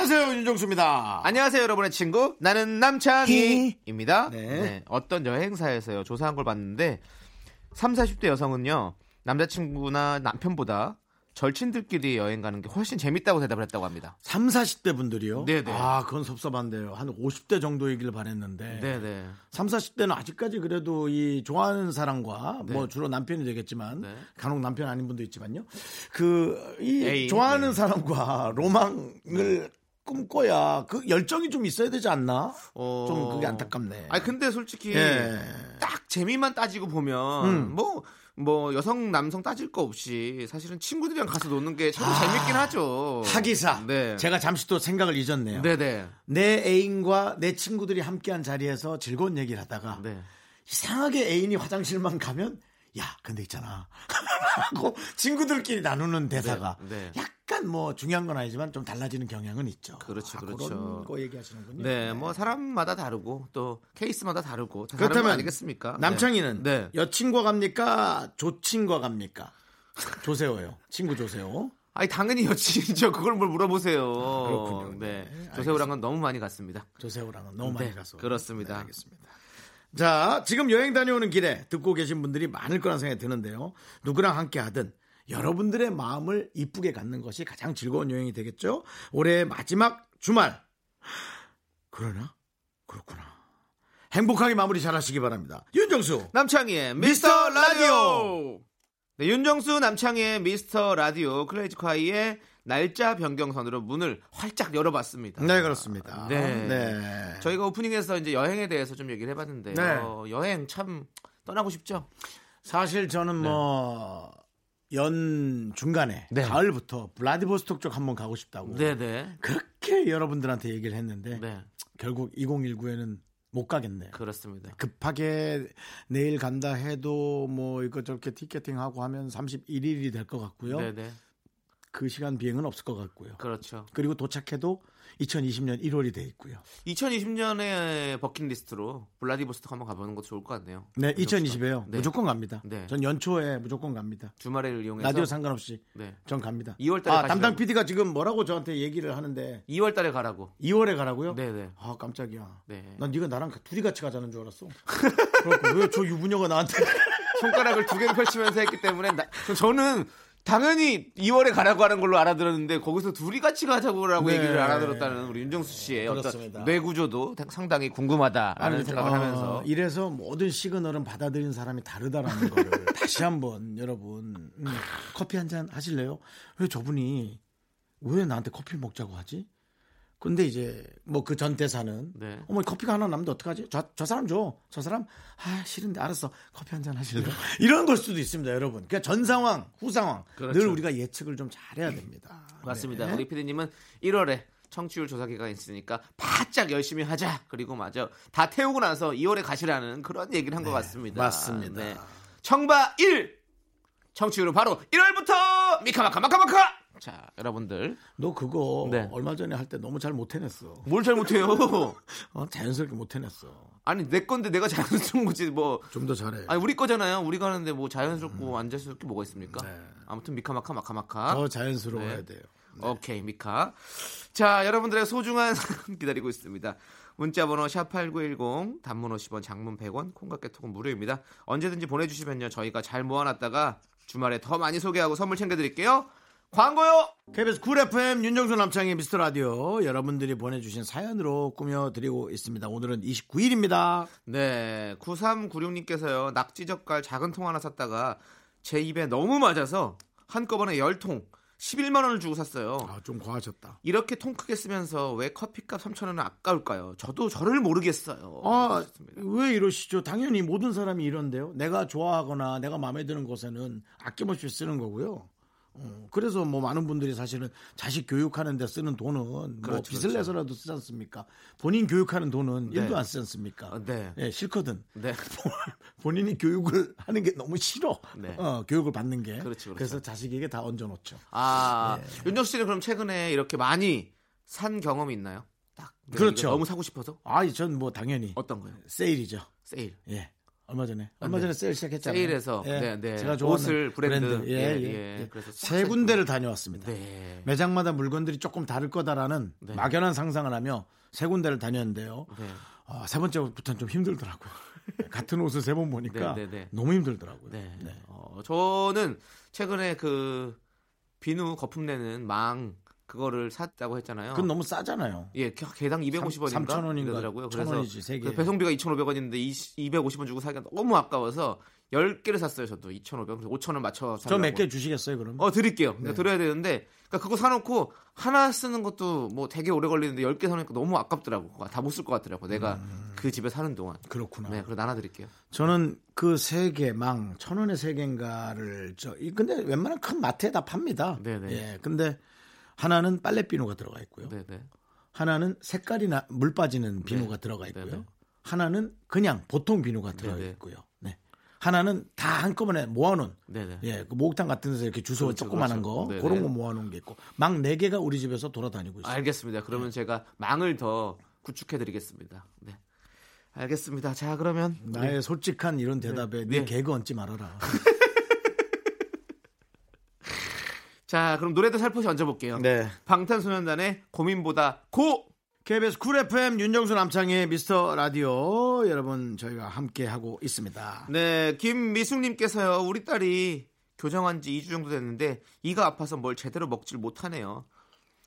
안녕하세요 윤정수입니다. 안녕하세요, 여러분의 친구. 나는 남창희입니다. 네. 네, 어떤 여행사에서요, 조사한 걸 봤는데, 3, 40대 여성은요, 남자친구나 남편보다 절친들끼리 여행 가는 게 훨씬 재밌다고 대답을 했다고 합니다. 3, 40대 분들이요? 네네. 아, 그건 섭섭한데요. 한 50대 정도이길 바랬는데. 네네. 3, 40대는 아직까지 그래도 이 좋아하는 사람과 네. 뭐 주로 남편이 되겠지만 네. 간혹 남편 아닌 분도 있지만요. 그 이. 좋아하는 네. 사람과 로망을 꿈꿔야 그 열정이 좀 있어야 되지 않나? 어. 좀 그게 안타깝네. 아니, 근데 솔직히, 예. 딱 재미만 따지고 보면, 음. 뭐, 뭐, 여성, 남성 따질 거 없이, 사실은 친구들이랑 가서 노는 게참 재밌긴 하죠. 아, 하기사. 네. 제가 잠시 또 생각을 잊었네요. 네네. 내 애인과 내 친구들이 함께한 자리에서 즐거운 얘기를 하다가 네. 이상하게 애인이 화장실만 가면 야 근데 있잖아 하고 친구들끼리 나누는 대사가 네, 네. 약간 뭐 중요한 건 아니지만 좀 달라지는 경향은 있죠. 그렇죠, 아, 그렇죠. 그런 거 얘기하시는군요. 네, 뭐 사람마다 다르고 또 케이스마다 다르고 다 그렇다면 아니겠습니까? 남창희는 네. 네. 여친과 갑니까 조친과 갑니까? 조세호요. 친구 조세호. 아니 당연히 여친이죠. 그걸 뭘 물어보세요. 그렇군요. 네, 네, 조세호랑은 너무 많이 갔습니다. 조세호랑은 너무 많이 네, 가서 그렇습니다. 네, 알겠습니다. 자, 지금 여행 다녀오는 길에 듣고 계신 분들이 많을 거란 생각이 드는데요. 누구랑 함께 하든 여러분들의 마음을 이쁘게 갖는 것이 가장 즐거운 여행이 되겠죠. 올해 마지막 주말. 그러나? 그렇구나. 행복하게 마무리 잘 하시기 바랍니다. 윤정수. 남창희의 미스터 라디오. 네, 윤정수 남창희의 미스터 라디오 클래식화이의 날짜 변경선으로 문을 활짝 열어봤습니다. 네, 그렇습니다. 네. 네. 저희가 오프닝에서 이제 여행에 대해서 좀 얘기를 해봤는데요. 네. 여행 참 떠나고 싶죠. 사실 저는 뭐, 연 중간에 네. 가을부터 블라디보스톡 쪽 한번 가고 싶다고 네네. 그렇게 여러분들한테 얘기를 했는데 네, 결국 2019에는 못 가겠네요. 그렇습니다. 급하게 내일 간다 해도 뭐 이거 저렇게 티켓팅하고 하면 31일이 될 것 같고요. 네네. 그 시간 비행은 없을 것 같고요. 그렇죠. 그리고 도착해도 2020년 1월이 돼 있고요. 2020년에 버킷리스트로 블라디보스토크 한번 가보는 것도 좋을 것 같네요. 네, 그렇죠. 2020에요. 네. 무조건 갑니다. 네. 전 연초에 무조건 갑니다. 주말을 이용해서 라디오 상관없이 네. 전 갑니다. 2월 달에 아, 담당. PD가 지금 뭐라고 저한테 얘기를 하는데 2월 달에 가라고. 2월에 가라고요? 네네. 아, 깜짝이야. 네. 난 네가 나랑 둘이 같이 가자는 줄 알았어. 왜 저 유부녀가 나한테 손가락을 두 개를 펼치면서 했기 때문에 나- 저는 당연히 2월에 가라고 하는 걸로 알아들었는데 거기서 둘이 같이 가자고라고 네. 얘기를 알아들었다는 우리 윤정수 씨의 그렇습니다. 어떤 뇌구조도 상당히 궁금하다라는 아니, 생각을 어, 하면서 이래서 모든 시그널은 받아들인 사람이 다르다라는 거를 다시 한번 여러분 음, 커피 한 잔 하실래요? 왜 저분이 왜 나한테 커피 먹자고 하지? 근데 이제 뭐 그 전 대사는 네. 어머 커피가 하나 남는데 어떡하지? 저, 저 사람 줘. 저 사람 아 싫은데 알았어. 커피 한 잔 하실래요? 이런 걸 수도 있습니다, 여러분. 그러니까 전 상황, 후 상황 그렇죠. 늘 우리가 예측을 좀 잘해야 됩니다. 맞습니다. 네. 우리 PD님은 1월에 청취율 조사 기간이 있으니까 바짝 열심히 하자. 그리고 마저 다 태우고 나서 2월에 가시라는 그런 얘기를 한것 같습니다. 네, 맞습니다. 청바 1 청취율은 바로 1월부터 미카마카 마카마카. 자, 여러분들 너 그거 네. 얼마 전에 할 때 너무 잘 못 해냈어. 뭘 잘못해요? 어, 자연스럽게 못 해냈어. 아니 내 건데 내가 자연스러운 거지 뭐. 좀 더 잘해. 아니 우리 거잖아요. 우리가 하는데 뭐 자연스럽고 안 자연스럽게 뭐가 있습니까? 음. 네. 아무튼 미카마카 마카마카. 더 자연스러워야 네. 돼요. 오케이 미카. 자 여러분들의 소중한 기다리고 있습니다. 문자번호 샵8910 단문 50원 장문 100원 콩깍개톡은 무료입니다. 언제든지 보내주시면요 저희가 잘 모아놨다가 주말에 더 많이 소개하고 선물 챙겨드릴게요. 광고요. KBS 쿨 FM 윤정수 남창희 미스터 라디오 여러분들이 보내주신 사연으로 꾸며드리고 있습니다. 오늘은 29일입니다. 네 9396님께서요 낙지 젓갈 작은 통 하나 샀다가 제 입에 너무 맞아서 한꺼번에 10통 11만 원을 주고 샀어요. 아, 좀 과하셨다. 이렇게 통 크게 쓰면서 왜 커피값 3천 원은 아까울까요? 저도 저를 모르겠어요. 아. 왜 이러시죠? 당연히 모든 사람이 이런데요. 내가 좋아하거나 내가 마음에 드는 곳에는 아낌없이 쓰는 거고요. 어, 그래서 뭐 많은 분들이 사실은 자식 교육하는 데 쓰는 돈은 뭐 그렇죠, 빚을 그렇죠. 내서라도 쓰지 않습니까? 본인 교육하는 돈은 네. 일도 안 쓰지 않습니까? 어, 네. 예, 싫거든. 네. 본인이 교육을 하는 게 너무 싫어. 네. 어, 교육을 받는 게. 그렇죠, 그렇죠. 래서 자식에게 다 얹어놓죠. 아, 네. 윤정수 씨는 그럼 최근에 이렇게 많이 산 경험이 있나요? 딱. 그렇죠. 너무 사고 싶어서? 아이, 전뭐 당연히 어떤 거요? 세일이죠. 세일. 예. 얼마 전에 얼마 네. 전에 세일 시작했잖아요. 세일에서 예. 네, 네. 제가 좋아하는 옷을 브랜드, 예, 예, 예, 예. 예. 그래서 싹 세. 군데를 다녀왔습니다. 네. 매장마다 물건들이 조금 다를 거다라는 네. 막연한 상상을 하며 세 군데를 다녔는데요. 네. 아, 세 번째부터는 좀 힘들더라고요. 같은 옷을 세 번 보니까 네, 네, 네. 너무 힘들더라고요. 네. 네. 어, 저는 최근에 그 비누 거품 내는 망 그거를 샀다고 했잖아요. 그건 너무 싸잖아요. 예, 개- 개당 250원인가 3,000원인가 이러더라고요. 그래서 천원이지, 세 개. 그 배송비가 2,500원인데 250원 주고 사기가 너무 아까워서 10개를 샀어요. 저도 2,500원. 그래서 5,000원 맞춰 저. 몇 개 주시겠어요, 그럼? 어, 드릴게요. 네. 드려야 되는데 그러니까 그거 사 놓고 하나 쓰는 것도 뭐 되게 오래 걸리는데 10개 사 놓으니까 너무 아깝더라고. 다 못 쓸 것 같더라고. 내가 음. 그 집에 사는 동안. 그렇구나. 네, 그럼 나눠 드릴게요. 저는 그 세 개 망, 천 원에 세 개인가를 저, 이- 근데 웬만한 큰 마트에 다 팝니다. 네 네. 예. 근데 하나는 빨래 비누가 들어가 있고요. 네, 네. 하나는 색깔이 나, 물 빠지는 비누가 들어가 있고요. 네네. 하나는 그냥 보통 비누가 들어가 네네. 있고요. 네. 하나는 다 한꺼번에 모아놓은 네, 네. 예, 그 목욕탕 같은 데서 이렇게 주워 그렇죠, 조그만한 그렇죠. 거 네네. 그런 거 모아놓은 게 있고 막네 개가 우리 집에서 돌아다니고 있어요. 알겠습니다. 그러면 네. 제가 망을 더 구축해 드리겠습니다. 네. 알겠습니다. 자, 그러면 나의 솔직한 이런 대답에 네, 네. 개그 얹지 말아라. 자, 그럼 노래도 살포시 얹어 볼게요. 네. 방탄소년단의 고민보다 Go KBS 쿨 FM 윤정수 남창희 미스터 라디오 여러분 저희가 함께 하고 있습니다. 네, 김미숙님께서요. 우리 딸이 교정한 지 2주 정도 됐는데 이가 아파서 뭘 제대로 먹질 못하네요.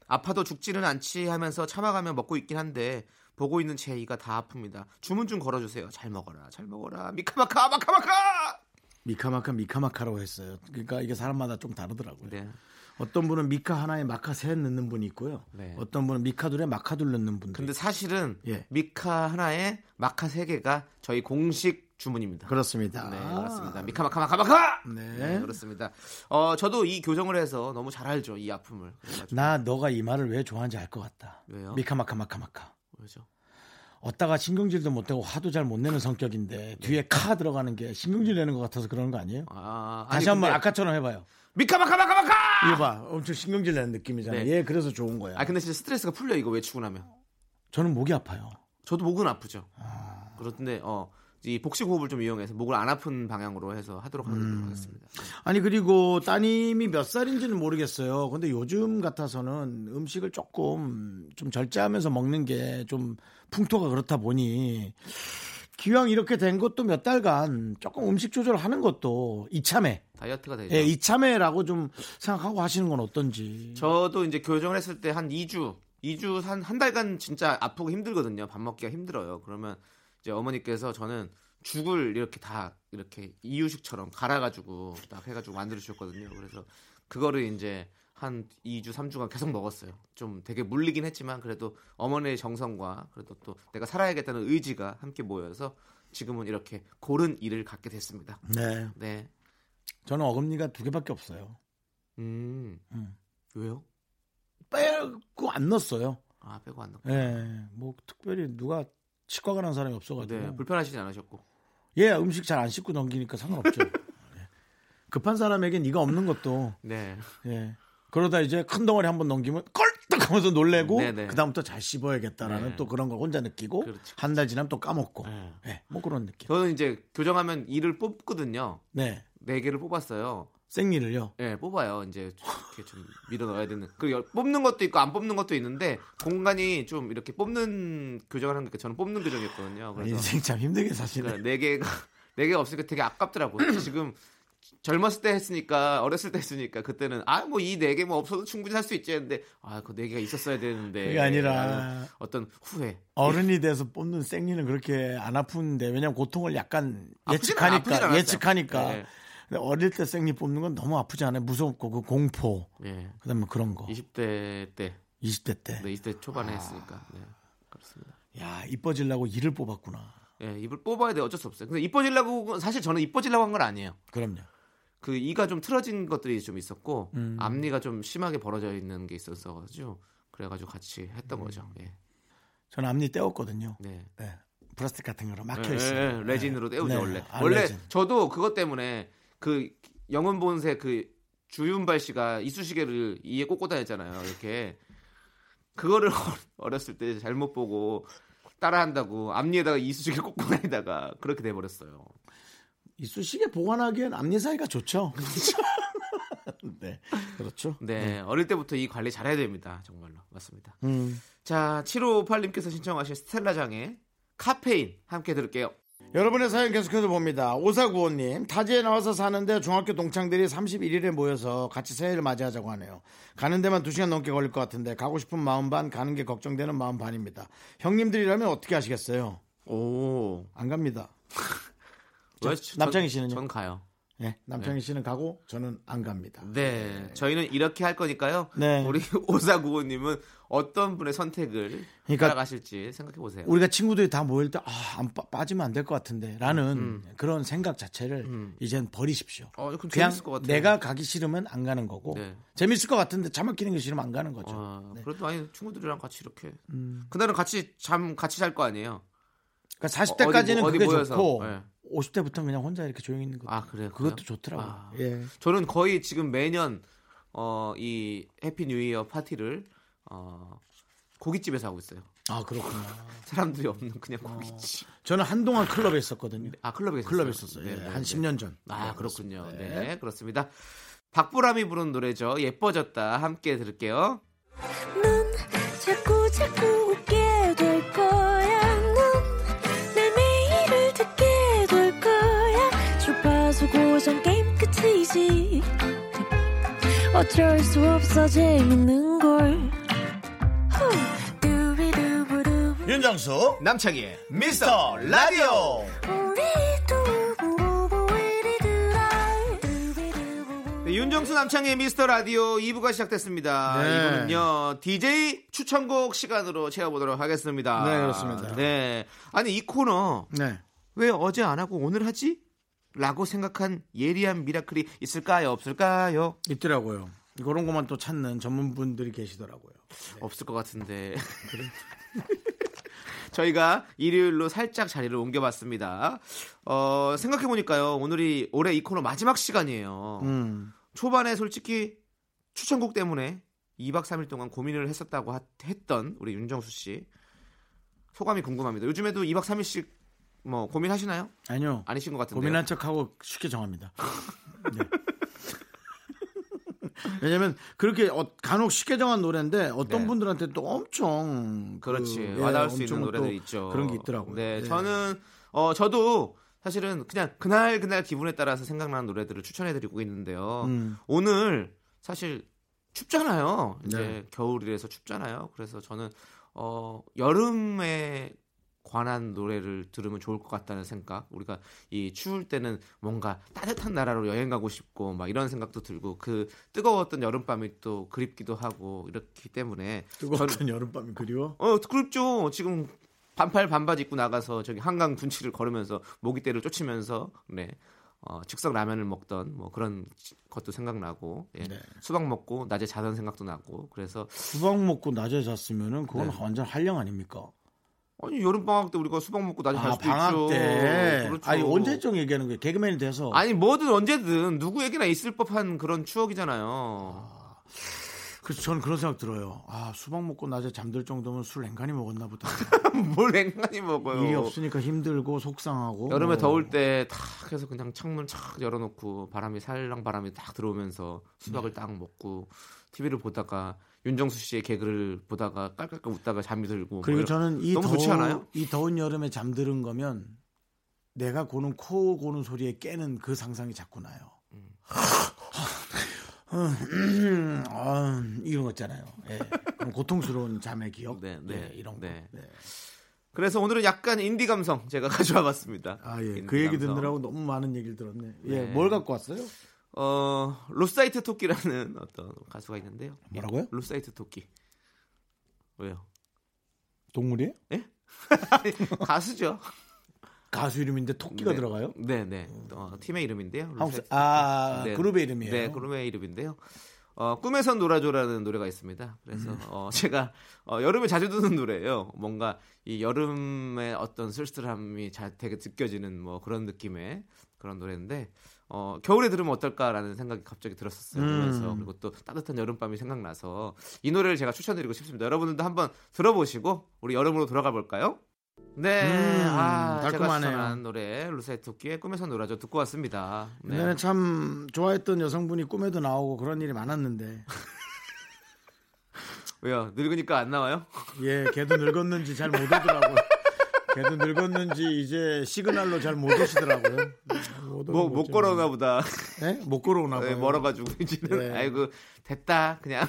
아파도 죽지는 않지 하면서 참아가며 먹고 있긴 한데 보고 있는 제 이가 다 아픕니다. 주문 좀 걸어주세요. 잘 먹어라, 잘 먹어라. 미카마카, 마카마카. 미카마카 미카마카라고 했어요. 그러니까 이게 사람마다 좀 다르더라고요. 네, 어떤 분은 미카 하나에 마카 셋 넣는 분이 있고요. 네. 어떤 분은 미카 둘에 마카 둘 넣는 분들. 근데 사실은 예. 미카 하나에 마카 세 개가 저희 공식 주문입니다. 그렇습니다. 네, 그렇습니다. 미카 마카 마카 마카. 네. 네, 그렇습니다. 어, 저도 이 교정을 해서 너무 잘 알죠 이 아픔을. 그래가지고. 나 너가 이 말을 왜 좋아하는지 알 것 같다. 왜요? 미카 마카 마카 마카. 왜죠? 어따가 신경질도 못하고 화도 잘 못 내는 성격인데 뒤에 카 들어가는 게 신경질 내는 것 같아서 그러는 거 아니에요? 아, 다시 아니, 한번 근데 아까처럼 해봐요. 미카마카 마카마카. 이거 봐, 엄청 신경질 내는 느낌이잖아요. 네. 얘 그래서 좋은 거야. 아 근데 진짜 스트레스가 풀려 이거 외치고 나면. 저는 목이 아파요. 저도 목은 아프죠. 그렇던데 어. 이 복식 호흡을 좀 이용해서 목을 안 아픈 방향으로 해서 하도록 음. 하겠습니다. 아니 그리고 따님이 몇 살인지는 모르겠어요. 근데 요즘 같아서는 음식을 조금 좀 절제하면서 먹는 게 좀 풍토가 그렇다 보니 기왕 이렇게 된 것도 몇 달간 조금 음식 조절하는 것도 이참에 다이어트가 되죠. 예, 이참에라고 좀 생각하고 하시는 건 어떤지. 저도 이제 교정을 했을 때 한 2주, 2주 한, 한 달간 진짜 아프고 힘들거든요. 밥 먹기가 힘들어요. 그러면 이제 어머니께서 저는 죽을 이렇게 다 이렇게 이유식처럼 갈아가지고 딱 해가지고 만들어 주셨거든요. 그래서 그거를 이제 한 2주, 3주간 계속 먹었어요. 좀 되게 물리긴 했지만 그래도 어머니의 정성과 그래도 또 내가 살아야겠다는 의지가 함께 모여서 지금은 이렇게 고른 일을 갖게 됐습니다. 네, 네. 저는 어금니가 두 개밖에 없어요. 음. 음. 왜요? 빼고 안 넣었어요. 아, 빼고 안 넣고. 예, 뭐 특별히 누가 치과 가는 사람이 없어가지고. 네, 불편하시진 않으셨고. 예, 음식 잘 안 씻고 넘기니까 상관없죠. 예. 급한 사람에겐 이가 없는 것도 네. 예. 그러다 이제 큰 덩어리 한번 넘기면 껄떡 하면서 놀래고 네네. 그다음부터 잘 씹어야겠다라는 네. 또 그런 걸 혼자 느끼고 그렇죠. 한달 지나면 또 까먹고 네. 예, 뭐 그런 느낌. 저는 이제 교정하면 이를 뽑거든요. 네. 네 개를 뽑았어요. 생리를요. 예, 뽑아요. 이제 이렇게 좀 밀어 넣어야 되는. 그 열- 뽑는 것도 있고 안 뽑는 것도 있는데 공간이 좀 이렇게 뽑는 교정을 하는 게 저는 뽑는 교정이었거든요. 그래서 인생 참 힘들게 사시네. 네 개가 네 개가 없으니까 되게 아깝더라고요. 지금 젊었을 때 했으니까 어렸을 때 했으니까 그때는 아 뭐 이 네 개 뭐 없어도 충분히 살 수 있지 했는데 아 그 네 개가 있었어야 되는데 그게 아니라 어떤 후회 어른이 돼서 뽑는 생리는 그렇게 안 아픈데 왜냐면 고통을 약간 예측하니까. 예측하니까 네. 근데 어릴 때 생리 뽑는 건 너무 아프지 않아요? 무섭고 그 공포 예. 그다음에 그런 거 20대 때 20대 때. 네, 20대 초반에 아. 했으니까. 네, 그렇습니다. 야 이뻐지려고 이를 뽑았구나. 예, 입을 뽑아야 돼 어쩔 수 없어요. 근데 이뻐지려고 사실 저는 이뻐지려고 한 건 아니에요. 그럼요. 그 이가 좀 틀어진 것들이 좀 있었고 음. 앞니가 좀 심하게 벌어져 있는 게 있었어 가지고 그래가지고 같이 했던 음. 거죠. 예. 저는 앞니 떼었거든요. 네. 네. 플라스틱 같은 거로 예, 막혀 있어요. 예, 예, 레진으로 네. 떼우죠 네. 원래. 아, 원래 레진. 저도 그것 때문에 그 영혼 본색 그 주윤발 씨가 이쑤시개를 이에 꽂고 다녔잖아요. 이렇게 그거를 어렸을 때 잘못 보고 따라한다고 앞니에다가 이쑤시개 꽂고 다니다가 그렇게 돼 버렸어요. 이쑤시개 보관하기엔 앞니 사이가 좋죠. 네, 그렇죠. 네, 어릴 때부터 이 관리 잘해야 됩니다. 정말로 맞습니다. 음. 자, 7558님께서 신청하신 스텔라장의 카페인 함께 들을게요. 여러분의 사연 계속해서 봅니다. 오사구호님, 타지에 나와서 사는데 중학교 동창들이 31일에 모여서 같이 새해를 맞이하자고 하네요. 가는 데만 2시간 넘게 걸릴 것 같은데 가고 싶은 마음 반, 가는 게 걱정되는 마음 반입니다. 형님들이라면 어떻게 하시겠어요? 오, 안 갑니다. 저- 남창희 씨는요? 전 가요. 예, 남창희 씨는 가고 저는 안 갑니다. 네, 저희는 이렇게 할 거니까요. 네. 우리 오사구호님은 어떤 분의 선택을 그러니까 따라가실지 생각해 보세요. 우리가 친구들이 다 모일 때, 아, 안 빠, 빠지면 안 될 것 같은데, 라는 음. 그런 생각 자체를 음. 이젠 버리십시오. 어, 그냥. 내가 가기 싫으면 안 가는 거고, 네. 재밌을 것 같은데 차 막히는 게 싫으면 안 가는 거죠. 어, 네. 그래도 아니 친구들이랑 같이 이렇게 음. 그날은 같이 잠 같이 잘 거 아니에요. 그러니까 40대까지는 어디 그게 모여서, 좋고, 네. 50대부터는 그냥 혼자 이렇게 조용히 있는 거. 아 그래요. 그것도 그래요? 좋더라고요. 아. 예. 저는 거의 지금 매년 어, 이 Happy New Year 파티를 어, 고깃집에서 하고 있어요. 아, 그렇구나. 사람들이 없는 그냥 고깃집. 저는 한동안 클럽에 있었거든요. 아 클럽에 있었어요. 클럽에 있었어요. 네, 예, 네, 한 네. 10년 전. 아 네, 그렇군요. 그렇습니다. 네. 그렇습니다. 박보람이 부른 노래죠. 예뻐졌다. 함께 들을게요. 넌 자꾸 자꾸 웃게 될 거야. 넌 내 매일을 듣게 될 거야. 주파수 고정 게임 끝이지. 어쩔 수 없어 재밌는 걸. 윤정수, 남창희의 미스터 라디오. 네, 윤정수 남창의 미스터 라디오 2부가 시작됐습니다. 네. 2부는요, DJ 추천곡 시간으로 채워보도록 하겠습니다. 네, 그렇습니다. 네. 아니, 이 코너, 네. 왜 어제 안 하고 오늘 하지? 라고 생각한 예리한 미라클이 있을까요? 없을까요? 있더라고요. 그런 것만 또 찾는 전문분들이 계시더라고요. 없을 것 같은데. 저희가 일요일로 살짝 자리를 옮겨봤습니다. 어, 생각해보니까요, 오늘이 올해 이 코너 마지막 시간이에요. 음. 초반에 솔직히 추천곡 때문에 2박 3일 동안 고민을 했었다고 하- 했던 우리 윤정수 씨 소감이 궁금합니다. 요즘에도 2박 3일씩 뭐 고민하시나요? 아니요. 아니신 것 같은데. 고민한 척하고 쉽게 정합니다. 네. 왜냐면 그렇게 어- 간혹 쉽게 정한 노래인데 어떤 네. 분들한테 또 엄청 그, 그렇지 예, 와닿을 수 엄청 있는 노래들 또 있죠. 그런 게 있더라고요. 네, 예. 저는 어 저도 사실은 그냥 그날 그날 기분에 따라서 생각나는 노래들을 추천해드리고 있는데요. 음. 오늘 사실 춥잖아요. 이제 네. 겨울이라서 춥잖아요. 그래서 저는 어 여름에 관한 노래를 들으면 좋을 것 같다는 생각. 우리가 이 추울 때는 뭔가 따뜻한 나라로 여행 가고 싶고 막 이런 생각도 들고 그 뜨거웠던 여름밤이 또 그립기도 하고 이렇기 때문에 뜨거웠던 여름밤이 그리워. 어 그립죠. 지금 반팔 반바지 입고 나가서 저기 한강 둔치를 걸으면서 모기떼를 쫓으면서 네. 어, 즉석 라면을 먹던 뭐 그런 것도 생각나고 예. 네. 수박 먹고 낮에 자던 생각도 나고 그래서 수박 먹고 낮에 잤으면은 그건 네. 완전 한량 아닙니까? 아니 여름 방학 때 우리가 수박 먹고 낮에 잘아 수도 방학 있죠. 때. 그렇죠. 아니 언제쯤 얘기하는 거예요? 개그맨이 돼서. 아니 뭐든 언제든 누구에게나 있을 법한 그런 추억이잖아요. 그래서 저는 그런 생각 들어요. 아 수박 먹고 낮에 잠들 정도면 술 앵간히 먹었나 보다. 뭘 랭간히 먹어요. 일이 없으니까 힘들고 속상하고. 여름에 뭐. 더울 때 탁 해서 그냥 창문 착 열어놓고 바람이 살랑 바람이 딱 들어오면서 수박을 네. 딱 먹고 TV를 보다가 윤정수 씨의 개그를 보다가 깔깔깔 웃다가 잠이 들고 뭐 그리고 이런- 저는 이 너무 더운 좋지 않아요? 이 더운 여름에 잠드는 거면 내가 고는 코 고는 소리에 깨는 그 상상이 자꾸 나요. 음, 아, 이런 거 있잖아요. 예. 고통스러운 잠의 기억. 네, 네, 예, 이런 거. 네. 네. 그래서 오늘은 약간 인디 감성 제가 가져와 봤습니다. 아 예. 그 얘기 감성. 듣느라고 너무 많은 얘기를 들었네. 예. 네. 뭘 갖고 왔어요? 어 루싸이트 토끼라는 어떤 가수가 있는데요. 뭐라고요? 루싸이트 토끼 왜요? 동물이에요? 가수죠. 가수 이름인데 토끼가 네. 들어가요? 네, 네. 어, 팀의 이름인데요. 루셋. 아 네. 그룹의 이름이에요. 네, 그룹의 이름인데요. 어, 꿈에선 놀아줘라는 노래가 있습니다. 그래서 음. 어, 제가 어, 여름에 자주 듣는 노래예요. 뭔가 이 여름의 어떤 쓸쓸함이 자, 되게 느껴지는 뭐 그런 느낌의 그런 노래인데 어, 겨울에 들으면 어떨까라는 생각이 갑자기 들었었어요. 그래서 음. 그리고 또 따뜻한 여름밤이 생각나서 이 노래를 제가 추천드리고 싶습니다. 여러분들도 한번 들어보시고 우리 여름으로 돌아가 볼까요? 네, 음, 아, 제가 달콤하네요. 추천한 노래 루세 토끼의 꿈에서 놀아줘 듣고 왔습니다. 네. 옛날에 참 좋아했던 여성분이 꿈에도 나오고 그런 일이 많았는데 왜요? 늙으니까 안 나와요? 예, 걔도 늙었는지 잘 못 오더라고요. 걔도 늙었는지 이제 시그널로 잘 못 오시더라고요. 못 뭐, 오고 못 좀- 걸어오나 보다. 네? 못 걸어오나 봐요. 네, 멀어가지고 이제는 네. 아이고 됐다 그냥.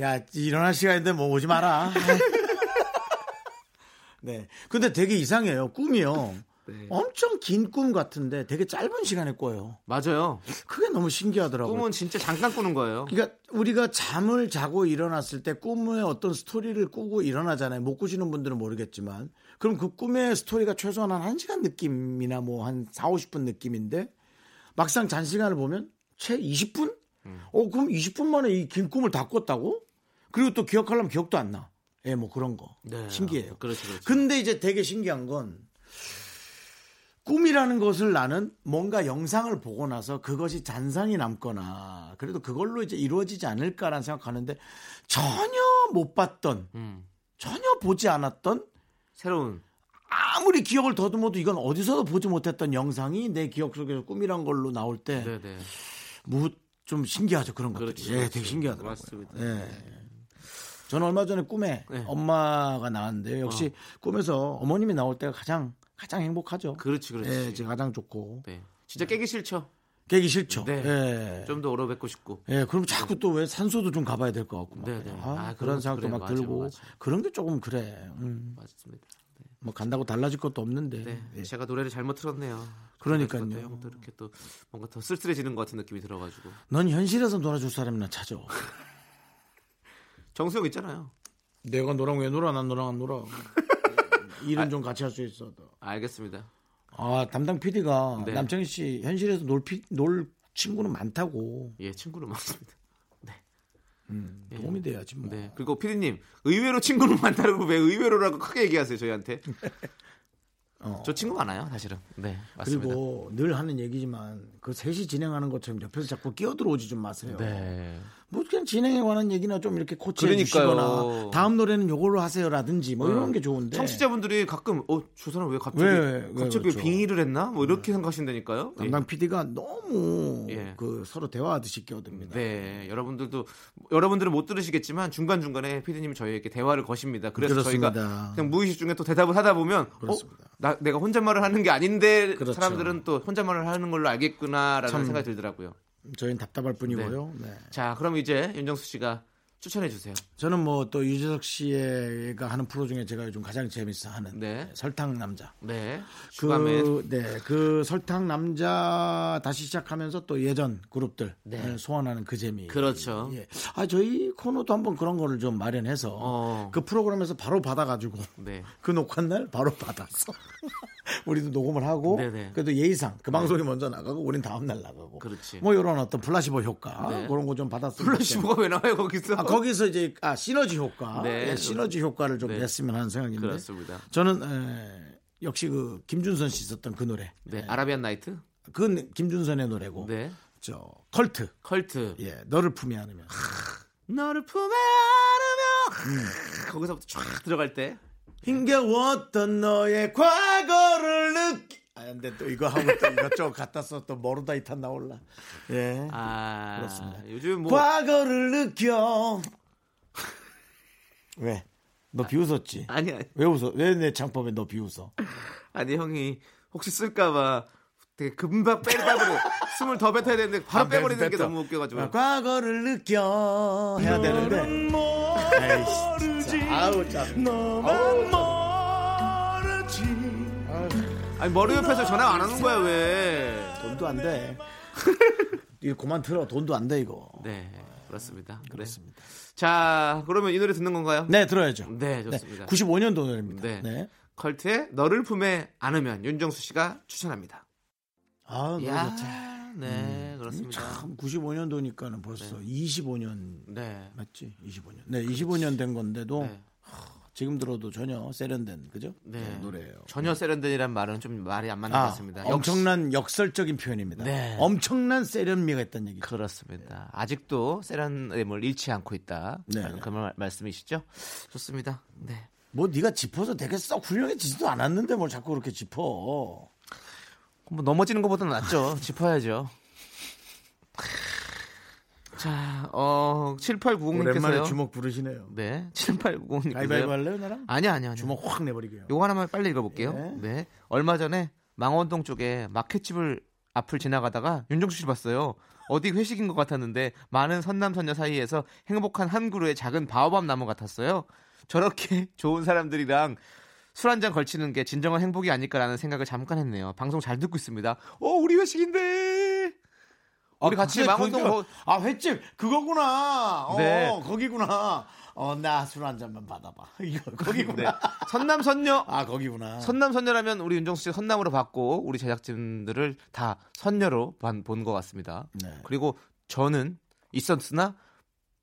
야, 일어날 시간인데 뭐 오지 마라. 네. 근데 되게 이상해요. 꿈이요. 네. 엄청 긴 꿈 같은데 되게 짧은 시간에 꿔요. 맞아요. 그게 너무 신기하더라고요. 꿈은 진짜 잠깐 꾸는 거예요. 그러니까 우리가 잠을 자고 일어났을 때 꿈의 어떤 스토리를 꾸고 일어나잖아요. 못 꾸시는 분들은 모르겠지만. 그럼 그 꿈의 스토리가 최소한 한 1시간 느낌이나 뭐 한 4, 50분 느낌인데 막상 잔 시간을 보면 채 20분? 어, 그럼 20분 만에 이 긴 꿈을 다 꿨다고? 그리고 또 기억하려면 기억도 안 나. 예, 뭐 그런 거. 네. 신기해요. 그렇죠, 그렇죠. 근데 이제 되게 신기한 건 꿈이라는 것을 나는 뭔가 영상을 보고 나서 그것이 잔상이 남거나 그래도 그걸로 이제 이루어지지 않을까라는 생각하는데 전혀 못 봤던 음. 전혀 보지 않았던 새로운 아무리 기억을 더듬어도 이건 어디서도 보지 못했던 영상이 내 기억 속에서 꿈이란 걸로 나올 때 네네. 뭐좀 신기하죠 그런 것들이. 그렇죠, 예, 그렇죠. 되게 신기하더라고요. 맞습니다. 예. 저는 얼마 전에 꿈에 네. 엄마가 나왔는데 역시 꿈에서 어머님이 나올 때가 가장 가장 행복하죠. 그렇지, 그렇지. 예, 제가 가장 좋고 네. 진짜 깨기 싫죠. 깨기 싫죠. 네. 예. 좀더 오래 뵙고 싶고. 예, 그럼 자꾸 또 왜 산소도 좀 가봐야 될 것 같고 막 네, 네. 아, 아, 그런 생각도 그래요. 막 맞아요, 들고 맞아요. 그런 게 조금 그래. 음, 맞습니다. 뭐 간다고 달라질 것도 없는데. 네. 예. 제가 노래를 잘못 틀었네요. 그러니까요. 또 이렇게 또 뭔가 더 쓸쓸해지는 것 같은 느낌이 들어가지고. 넌 현실에서 놀아줄 사람이나 찾아. 정수영 있잖아요. 내가 너랑 왜 놀아? 난 너랑 안 놀아. 일은 좀 같이 할 수 있어. 알겠습니다. 아 담당 PD가 네. 남창희 씨 현실에서 놀, 피, 놀 친구는 많다고 예, 친구는 많습니다. 예. 도움이 돼야지 뭐. 네. 그리고 피디님 의외로 친구는 많다고 왜 의외로라고 크게 얘기하세요 저희한테? 어. 저 친구 많아요 사실은. 네 맞습니다. 그리고 늘 하는 얘기지만 그 셋이 진행하는 것처럼 옆에서 자꾸 끼어들어오지 좀 마세요. 네. 뭐 그냥 진행에 관한 얘기나 좀 이렇게 그러니까요. 주시거나 다음 노래는 요걸로 하세요라든지 뭐 이런 네. 게 좋은데 청취자분들이 가끔 어저 사람 왜 갑자기 왜, 왜 갑자기 그렇죠? 빙의를 했나 뭐 이렇게 생각하신다니까요. 예. 담당 PD가 너무 예. 그 서로 대화하듯이 끼어듭니다. 네, 여러분들도 여러분들은 못 들으시겠지만 중간 중간에 피디님이 저희에게 대화를 거십니다. 그래서 그렇습니다. 저희가 그냥 무의식 중에 또 대답을 하다 보면 그렇습니다. 어, 나 내가 혼잣말을 하는 게 아닌데 그렇죠. 사람들은 또 혼잣말을 하는 걸로 알겠구나라는 참. 생각이 들더라고요. 저희는 답답할 뿐이고요. 네. 자, 그럼 이제 윤정수 씨가 추천해 주세요. 저는 뭐 또 유재석 씨가 하는 프로 중에 제가 요즘 가장 재밌어 하는 네. 설탕 남자. 네. 그, 네, 그 설탕 남자 다시 시작하면서 또 예전 그룹들 네. 소환하는 그 재미. 그렇죠. 예. 아 저희 코너도 한번 그런 거를 좀 마련해서 어. 그 프로그램에서 바로 받아가지고 네. 그 녹화 날 바로 받았어. 우리도 녹음을 하고 네네. 그래도 예의상 그 방송이 먼저 나가고 우린 다음 날 나가고. 그렇지. 뭐 이런 어떤 플라시보 효과 네. 그런 거 좀 받았으면 플래시모가 왜 나와요 거기서? 아, 거기서 이제 아 시너지 효과, 네. 예, 시너지 효과를 좀 네. 냈으면 하는 생각인데. 그렇습니다. 저는 에, 역시 그 김준선 씨 있었던 그 노래. 네, 아라비안 나이트. 그건 김준선의 노래고. 네, 저 컬트. 컬트. 예, 너를 품에 안으면. 너를 품에 안으며 음. 거기서부터 쫙 들어갈 때 힘겨웠던 너의 과거를 느끼. 아, 근데 또 이거 하고 또 이것저것 갖다 써또 모르다 이 탄 나올라. 예. 아, 그렇습니다. 요즘 뭐 과거를 느껴. 왜? 너 비웃었지? 아니 아니 왜 웃어? 왜 내 창법에 너 비웃어? 아니 형이 혹시 쓸까봐 되게 금방 빼버려 숨을 더 뱉어야 되는데 바로 아, 빼버리는 게 뱉어. 너무 웃겨가지고 아, 과거를 느껴 해야 되는데. 진짜. 아우 참. 아니 머리 옆에서 전화 안 하는 거야 왜? 돈도 안 돼. 이거 그만 틀어. 돈도 안 돼 이거. 네 그렇습니다. 그래. 그렇습니다. 자 그러면 이 노래 듣는 건가요? 네, 들어야죠. 네, 좋습니다. 95년도 노래입니다. 네. 네. 컬트의 너를 품에 안으면 윤정수 씨가 추천합니다. 아, 야, 너무 좋지. 네, 그렇습니다. 참 95년도니까는 벌써 25년 네. 맞지? 25년. 네, 25년 된 건데도 네. 지금 들어도 전혀 세련된 그죠? 네. 네, 노래예요. 전혀 세련된이란 말은 좀 말이 안 맞는 것 아, 같습니다. 엄청난 역설적인 표현입니다. 네. 엄청난 세련미가 있다는 얘기죠. 그렇습니다. 아직도 세련됨을 잃지 않고 있다. 네. 그런 말- 말씀이시죠? 좋습니다. 네. 뭐 네가 짚어서 되게 썩 훌륭해지지도 않았는데 뭘 자꾸 그렇게 짚어. 뭐 넘어지는 것보다 낫죠. 짚어야죠. 자, 어, 7890님께서요. 오랜만에 주먹 부르시네요. 네. 7890님께서요. 가위바위보 할래요, 나랑? 아니야, 아니야. 아니야. 주먹 확 내버리게요. 요거 하나만 빨리 읽어볼게요. 네. 네. 얼마 전에 망원동 쪽에 마켓집을 앞을 지나가다가 윤정수 씨 봤어요. 어디 회식인 것 같았는데 많은 선남선녀 사이에서 행복한 한 그루의 작은 바오밤 나무 같았어요. 저렇게 좋은 사람들이랑 술 한 잔 걸치는 게 진정한 행복이 아닐까라는 생각을 잠깐 했네요. 방송 잘 듣고 있습니다. 어, 우리 회식인데. 우리 같이 망원동 뭐- 아 횟집 그거구나. 어, 네. 거기구나. 어, 나 술 한 잔만 받아봐. 이거 네. 거기구나. 선남 선녀 아 거기구나. 선남 선녀라면 우리 윤정수 씨 선남으로 봤고 우리 제작진들을 다 선녀로 본 것 같습니다. 네. 그리고 저는 있었으나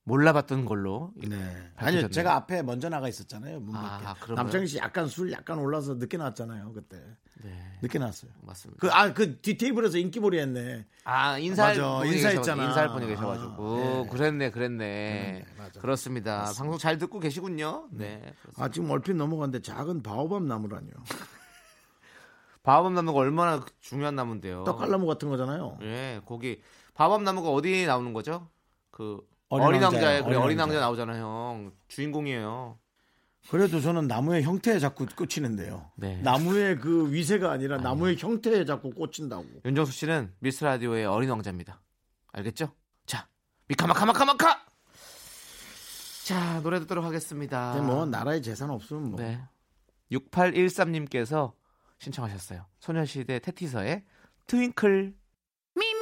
몰라봤던 걸로 네. 아니요, 제가 앞에 먼저 나가 있었잖아요. 문 아, 밖에. 그런가요? 남창희 씨 약간 술 약간 올라서 늦게 나왔잖아요, 그때. 네, 늦게 나왔어요. 맞습니다. 그, 아, 그 뒤테이블에서 인기몰이 했네. 아 인사할 맞아, 인사했잖아. 인사할 분이 계셔가지고 아, 네. 그랬네, 그랬네. 맞아. 그렇습니다. 방송 잘 듣고 계시군요. 네. 그렇습니다. 아, 지금 얼핏 넘어갔는데 작은 바오밤 나무라뇨. 바밤 나무가 얼마나 중요한 나무인데요. 떡갈나무 같은 거잖아요. 예, 거기 바밤 나무가 어디 나오는 거죠? 그 어린 어린, 왕자예요, 왕자에 그래 어린 왕자. 나오잖아요, 형. 주인공이에요. 그래도 저는 나무의 형태에 자꾸 꽂히는데요. 네. 나무의 그 위세가 아니라 나무의 형태에 자꾸 꽂힌다고. 윤정수 씨는 미스 라디오의 어린 왕자입니다. 알겠죠? 자, 미카마카마카마카. 자, 노래 듣도록 하겠습니다. 근데 뭐 나라의 재산 없으면 뭐. 네. 6813님께서 신청하셨어요. 소녀시대 테티서의 트윙클. Me,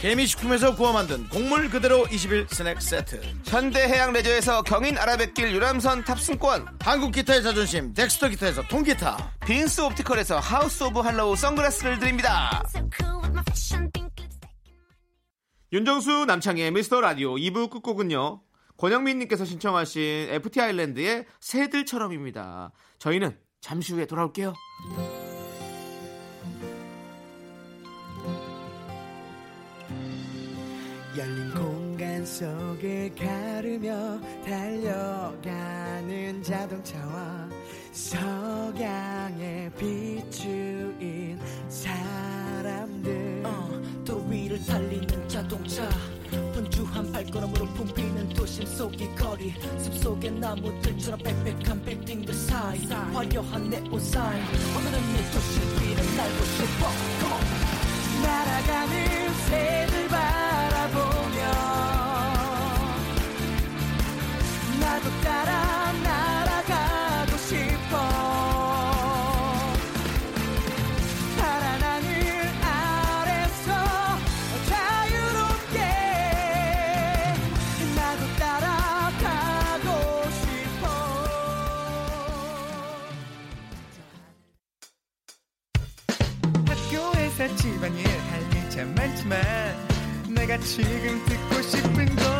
개미식품에서 구워 만든 곡물 그대로 21 스낵 세트. 현대해양 레저에서 경인 아라뱃길 유람선 탑승권. 한국 기타의 자존심 덱스터 기타에서 통기타. 빈스 옵티컬에서 하우스 오브 할로우 선글라스를 드립니다. 윤정수 남창의 미스터 라디오 2부 끝곡은요. 권영민님께서 신청하신 FT 아일랜드의 새들처럼입니다. 저희는 잠시 후에 돌아올게요. 열린 공간 속을 가르며 달려가는 자동차와 석양에 비추인 사람들. 또 위를 달리는 자동차. 분주한 발걸음으로 붐비는 도심 속의 거리. 숲속의 나무들처럼 빽빽한 빌딩들 사이. 화려한 네온 사인 오늘은 내 도시 위를 날고 싶어. Come on. 날아가는 새들 바 나도 따라 날아가고 싶어. 파란 하늘 아래서 자유롭게 나도 따라가고 싶어. 학교에서 집안일 할 일 참 많지만 내가 지금 듣고 싶은 건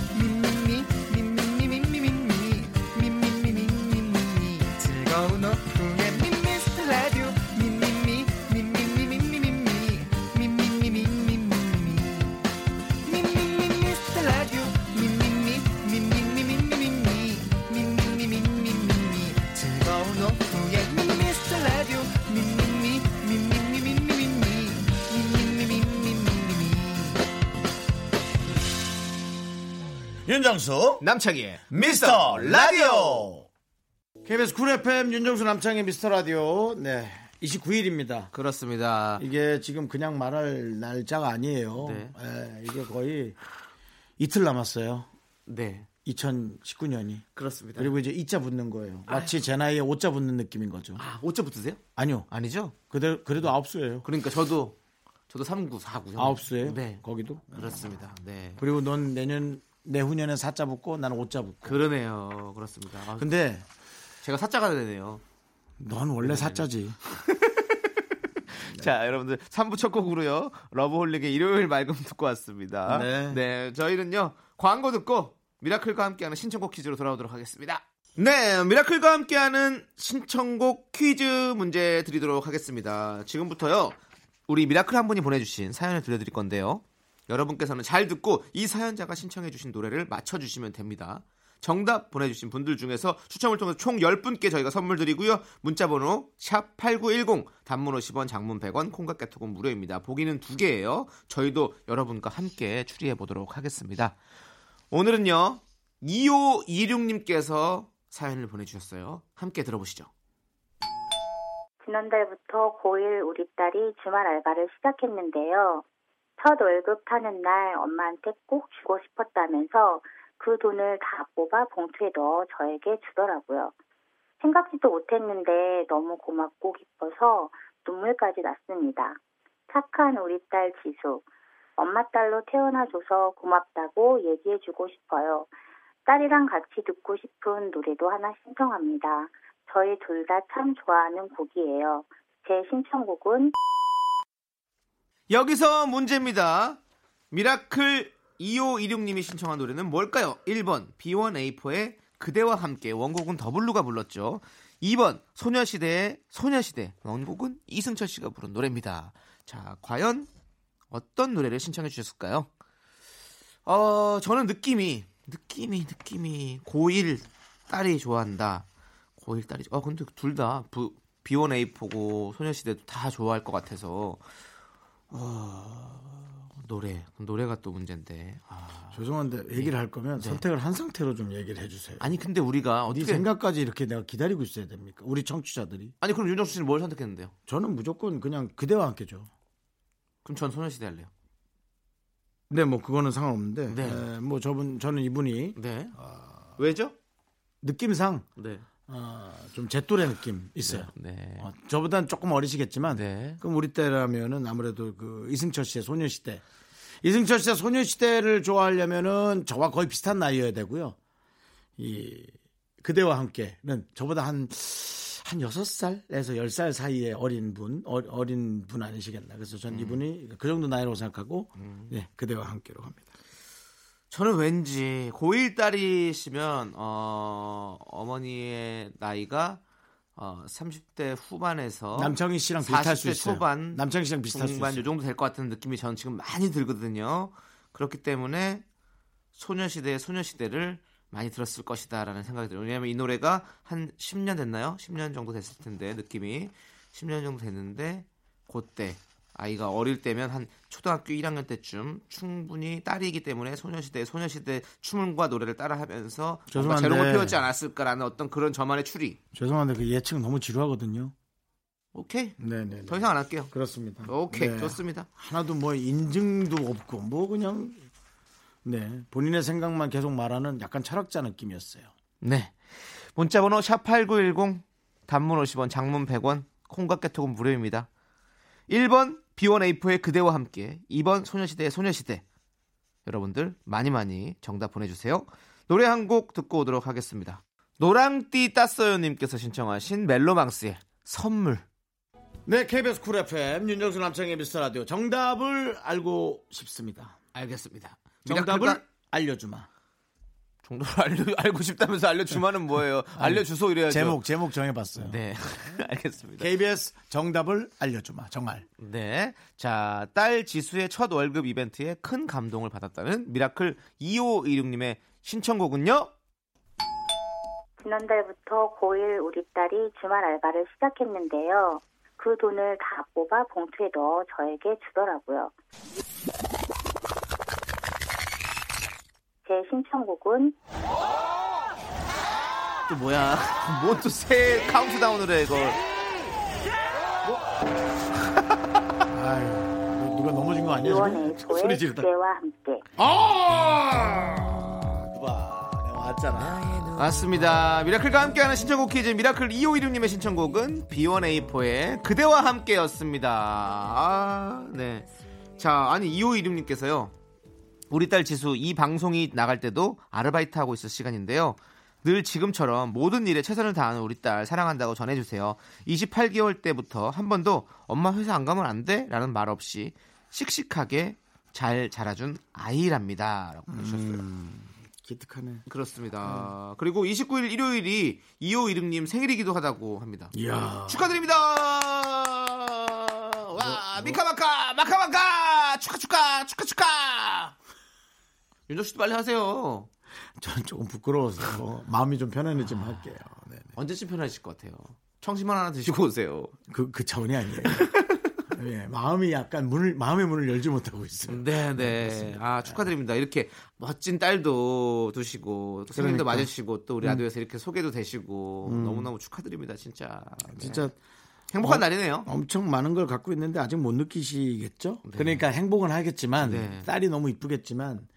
윤정수 남창희의 미스터 라디오 KBS 쿨 FM 윤정수 남창희 미스터 라디오 네 29일입니다 그렇습니다. 이게 지금 그냥 말할 날짜가 아니에요 네. 예, 이게 거의 이틀 남았어요 네. 2019년이 그렇습니다. 그리고 이제 이자 붙는 거예요 마치 제 나이에 오자 붙는 느낌인 거죠 아, 5자 붙으세요? 아니요 아니죠? 그대로, 그래도 아홉 수예요 그러니까 저도 저도 3구, 4구. 아홉 수예요 네. 거기도 그렇습니다. 네. 그리고 넌 내년 내후년에 사자 붙고 나는 오자 붙고 그러네요. 그렇습니다. 아, 근데 제가 사자가 되네요. 넌 원래 사자지 자, 여러분들 3부 첫 곡으로요. 러브홀릭의 일요일 맑음 듣고 왔습니다. 네. 저희는요. 광고 듣고 미라클과 함께하는 신청곡 퀴즈로 돌아오도록 하겠습니다. 네, 미라클과 함께하는 신청곡 퀴즈 문제 드리도록 하겠습니다. 지금부터요. 우리 미라클 한 분이 보내주신 사연을 들려드릴 건데요. 여러분께서는 잘 듣고 이 사연자가 신청해주신 노래를 맞춰주시면 됩니다. 정답 보내주신 분들 중에서 추첨을 통해서 총 10분께 저희가 선물 드리고요. 문자번호 샵8910 단문 50원 장문 100원 콩과 깨톡은 무료입니다. 보기는 두 개예요. 저희도 여러분과 함께 추리해 보도록 하겠습니다. 오늘은요. 2526님께서 사연을 보내주셨어요. 함께 들어보시죠. 지난달부터 고1 우리 딸이 주말 알바를 시작했는데요. 첫 월급 타는 날 엄마한테 꼭 주고 싶었다면서 그 돈을 다 뽑아 봉투에 넣어 저에게 주더라고요. 생각지도 못했는데 너무 고맙고 기뻐서 눈물까지 났습니다. 착한 우리 딸 지수. 엄마 딸로 태어나줘서 고맙다고 얘기해주고 싶어요. 딸이랑 같이 듣고 싶은 노래도 하나 신청합니다. 저희 둘 다 참 좋아하는 곡이에요. 제 신청곡은 여기서 문제입니다. 미라클 2526님이 신청한 노래는 뭘까요? 1번 B1A4의 그대와 함께 원곡은 더블루가 불렀죠. 2번 소녀시대의 소녀시대 원곡은 이승철 씨가 부른 노래입니다. 자, 과연 어떤 노래를 신청해 주셨을까요? 어, 저는 느낌이 느낌이 느낌이 고1 딸이 좋아한다. 고1 딸이 어 근데 둘 다 B1A4고 소녀시대도 다 좋아할 것 같아서 어, 노래 노래가 또 문제인데 아, 죄송한데 얘기를 할 거면 선택을 한 상태로 좀 얘기를 해주세요. 아니 근데 우리가 네 어떻게 생각까지 이렇게 내가 기다리고 있어야 됩니까? 우리 청취자들이. 아니 그럼 윤정수 씨는 뭘 선택했는데요? 저는 무조건 그냥 그대와 함께죠. 그럼 전 소녀시대 할래요. 네, 뭐 그거는 상관없는데, 네. 에, 뭐 저분 저는 이분이 네. 왜죠? 느낌상 네. 어, 좀 제 또래 느낌 있어요. 네. 어, 저보다는 조금 어리시겠지만, 네. 그럼 우리 때라면은 아무래도 그 이승철 씨의 소녀시대, 이승철 씨의 소녀시대를 좋아하려면은 저와 거의 비슷한 나이여야 되고요. 이 그대와 함께는 저보다 한한 여섯 살에서 열살 사이에 어린 분, 어, 어린 분 아니시겠나. 그래서 전 이분이 그 정도 나이라고 생각하고, 네, 그대와 함께로 합니다. 저는 왠지 고1 딸이시면 어, 어머니의 나이가 어, 30대 후반에서 남창희 씨랑 비슷할 수 40대 있어요. 초반 남창희 씨랑 비슷할 수 중반 있어요. 요 정도 될 것 같은 느낌이 저는 지금 많이 들거든요. 그렇기 때문에 소녀시대의 소녀시대를 많이 들었을 것이다라는 생각이 들어요. 왜냐하면 이 노래가 한 10년 됐나요? 10년 정도 됐을 텐데 느낌이 10년 정도 됐는데 그때 아이가 어릴 때면 한 초등학교 1학년 때쯤 충분히 딸이기 때문에 소녀시대 소녀시대 춤과 노래를 따라하면서 죄송한데. 재롱을 피웠지 않았을까라는 어떤 그런 저만의 추리. 죄송한데 그 예측 너무 지루하거든요. 오케이 네네. 더 이상 안 할게요. 그렇습니다. 오케이 네. 좋습니다. 하나도 뭐 인증도 없고 뭐 그냥 네 본인의 생각만 계속 말하는 약간 철학자 느낌이었어요. 네. 문자번호 샵8910 단문 50원 장문 100원 콩과 깨톡은 무료입니다. 1번 B1A4의 그대와 함께 2번 소녀시대의 소녀시대 여러분들 많이 많이 정답 보내주세요. 노래 한 곡 듣고 오도록 하겠습니다. 노랑띠 따써요님께서 신청하신 멜로망스의 선물 네 KBS Cool FM 윤정수 남창희의 미스터 라디오 정답을 알고 싶습니다. 알겠습니다. 정답을 알려주마. 정답을 알려, 알고 싶다면서 알려주마는 뭐예요? 알려주소 이래야죠. 제목 제목 정해봤어요. 네 알겠습니다. KBS 정답을 알려주마. 정말. 네. 자, 딸 지수의 첫 월급 이벤트에 큰 감동을 받았다는 미라클 2526님의 신청곡은요? 지난달부터 고1 우리 딸이 주말 알바를 시작했는데요. 그 돈을 다 뽑아 봉투에 넣어 저에게 주더라고요. 제제 신청곡은 또 뭐야? 뭐 또 새 카운트다운을 해 이걸. 아유, 누가 넘어진 거 아니야 지금? 소리 소리 지르다. 그대와 함께. 아! 내가 왔잖아. 맞습니다. 미라클과 함께하는 신청곡 퀴즈 미라클 2516님의 신청곡은 B1A4의 그대와 함께였습니다. 아, 네. 자, 아니 2516님께서요. 우리 딸 지수 이 방송이 나갈 때도 아르바이트 하고 있을 시간인데요. 늘 지금처럼 모든 일에 최선을 다하는 우리 딸 사랑한다고 전해주세요. 28개월 때부터 한 번도 엄마 회사 안 가면 안 돼? 라는 말 없이 씩씩하게 잘 자라준 아이랍니다. 라고 보내주셨어요. 기특하네. 그렇습니다. 그리고 29일 일요일이 2516님 생일이기도 하다고 합니다. 이야. 축하드립니다. 와, 미카마카, 마카마카, 축하, 축하, 축하, 축하. 윤정 씨도 빨리 하세요. 전 조금 부끄러워서 마음이 좀 편안해지면 할게요. 네, 네. 언제쯤 편하실 것 같아요. 청심환 하나 드시고 오세요. 그, 그 차원이 아니에요. 예, 마음이 약간 문을, 마음의 문을 열지 못하고 있어요. 네, 네. 아, 축하드립니다. 이렇게 멋진 딸도 두시고, 또 생일도 그러니까. 맞으시고, 또 우리 라디오에서 이렇게 소개도 되시고, 너무너무 축하드립니다, 진짜. 네. 진짜 행복한 어, 날이네요. 엄청 많은 걸 갖고 있는데 아직 못 느끼시겠죠? 그러니까 행복은 하겠지만 네. 딸이 너무 이쁘겠지만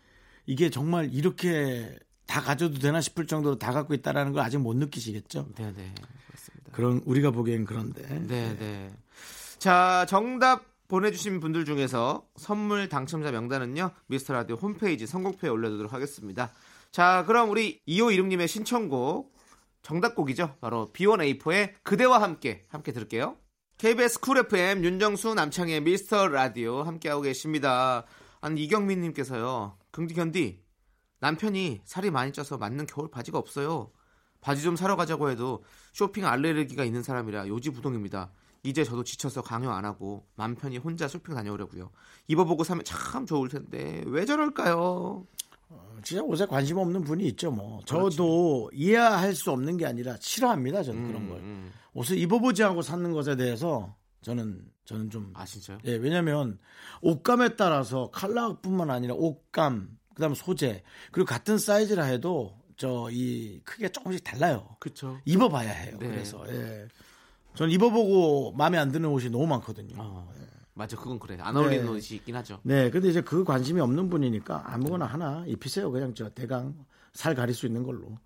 이게 정말 이렇게 다 가져도 되나 싶을 정도로 다 갖고 있다라는 걸 아직 못 느끼시겠죠? 네, 네. 그렇습니다. 그런 우리가 보기엔 그런데 네, 네. 자, 정답 보내주신 분들 중에서 선물 당첨자 명단은요, 미스터 라디오 홈페이지 선곡표에 올려두도록 하겠습니다. 자, 그럼 우리 2516님의 신청곡, 정답곡이죠. 바로 B1A4의 그대와 함께, 함께 들을게요. KBS Cool FM 윤정수 남창희의 미스터 라디오 함께하고 계십니다. 아니, 이경민님께서요, 긍디 견디, 남편이 살이 많이 쪄서 맞는 겨울 바지가 없어요. 바지 좀 사러 가자고 해도 쇼핑 알레르기가 있는 사람이라 요지부동입니다. 이제 저도 지쳐서 강요 안 하고 맘 편히 혼자 쇼핑 다녀오려고요. 입어보고 사면 참 좋을 텐데 왜 저럴까요? 진짜 옷에 관심 없는 분이 있죠 뭐 저도 이해할 수 없는 게 아니라 싫어합니다 저는 그런 걸 음. 옷을 입어보지 않고 사는 것에 대해서 저는 저는 좀 아 진짜요? 예, 왜냐면 옷감에 따라서 컬러뿐만 아니라 옷감, 그 다음에 소재, 그리고 같은 사이즈라 해도 저 이 크기가 조금씩 달라요. 그렇죠. 입어봐야 해요. 네. 그래서 예. 저는 입어보고 마음에 안 드는 옷이 너무 많거든요. 어, 맞아, 그건 그래. 안 어울리는 네. 옷이 있긴 하죠. 네, 근데 이제 그 관심이 없는 분이니까 아무거나 하나 입히세요. 그냥 저 대강 살 가릴 수 있는 걸로.